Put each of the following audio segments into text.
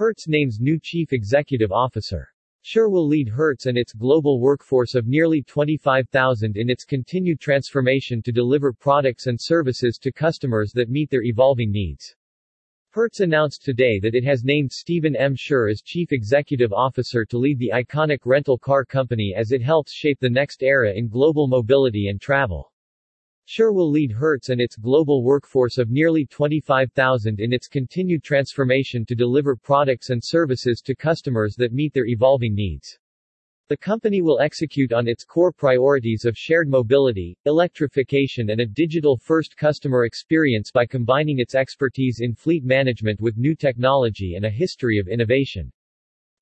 Hertz names new Chief Executive Officer. Scherr will lead Hertz and its global workforce of nearly 25,000 in its continued transformation to deliver products and services to customers that meet their evolving needs. Hertz announced today that it has named Stephen M. Scherr as Chief Executive Officer to lead the iconic rental car company as it helps shape the next era in global mobility and travel. Scherr will lead Hertz and its global workforce of nearly 25,000 in its continued transformation to deliver products and services to customers that meet their evolving needs. The company will execute on its core priorities of shared mobility, electrification and a digital-first customer experience by combining its expertise in fleet management with new technology and a history of innovation.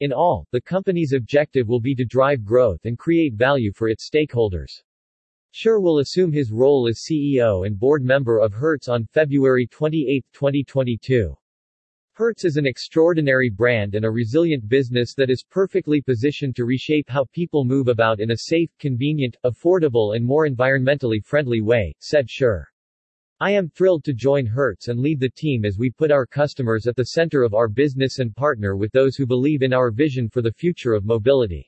In all, the company's objective will be to drive growth and create value for its stakeholders. Scherr will assume his role as CEO and board member of Hertz on February 28, 2022. Hertz is an extraordinary brand and a resilient business that is perfectly positioned to reshape how people move about in a safe, convenient, affordable and more environmentally friendly way, said Scherr. I am thrilled to join Hertz and lead the team as we put our customers at the center of our business and partner with those who believe in our vision for the future of mobility.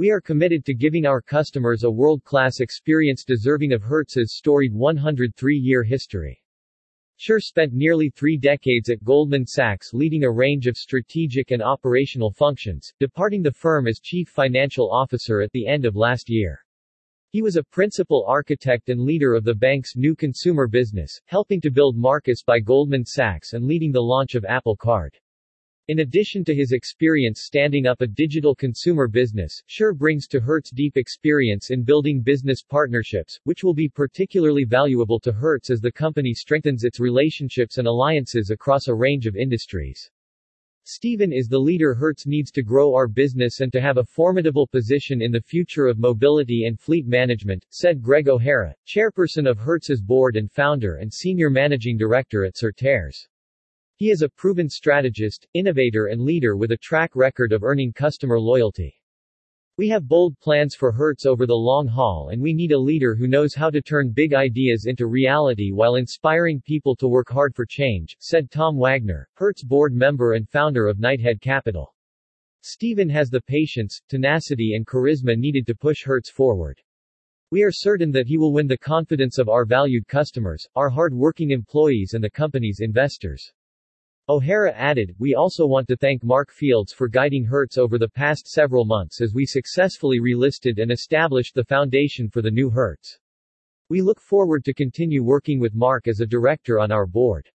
We are committed to giving our customers a world-class experience deserving of Hertz's storied 103-year history. Scherr spent nearly three decades at Goldman Sachs leading a range of strategic and operational functions, departing the firm as Chief Financial Officer at the end of last year. He was a principal architect and leader of the bank's new consumer business, helping to build Marcus by Goldman Sachs and leading the launch of Apple Card. In addition to his experience standing up a digital consumer business, Scherr brings to Hertz deep experience in building business partnerships, which will be particularly valuable to Hertz as the company strengthens its relationships and alliances across a range of industries. Stephen is the leader Hertz needs to grow our business and to have a formidable position in the future of mobility and fleet management, said Greg O'Hara, chairperson of Hertz's board and founder and senior managing director at Certares. He is a proven strategist, innovator and leader with a track record of earning customer loyalty. We have bold plans for Hertz over the long haul and we need a leader who knows how to turn big ideas into reality while inspiring people to work hard for change, said Tom Wagner, Hertz board member and founder of Knighthead Capital. Stephen has the patience, tenacity and charisma needed to push Hertz forward. We are certain that he will win the confidence of our valued customers, our hard-working employees and the company's investors. O'Hara added, We also want to thank Mark Fields for guiding Hertz over the past several months as we successfully relisted and established the foundation for the new Hertz. We look forward to continue working with Mark as a director on our board.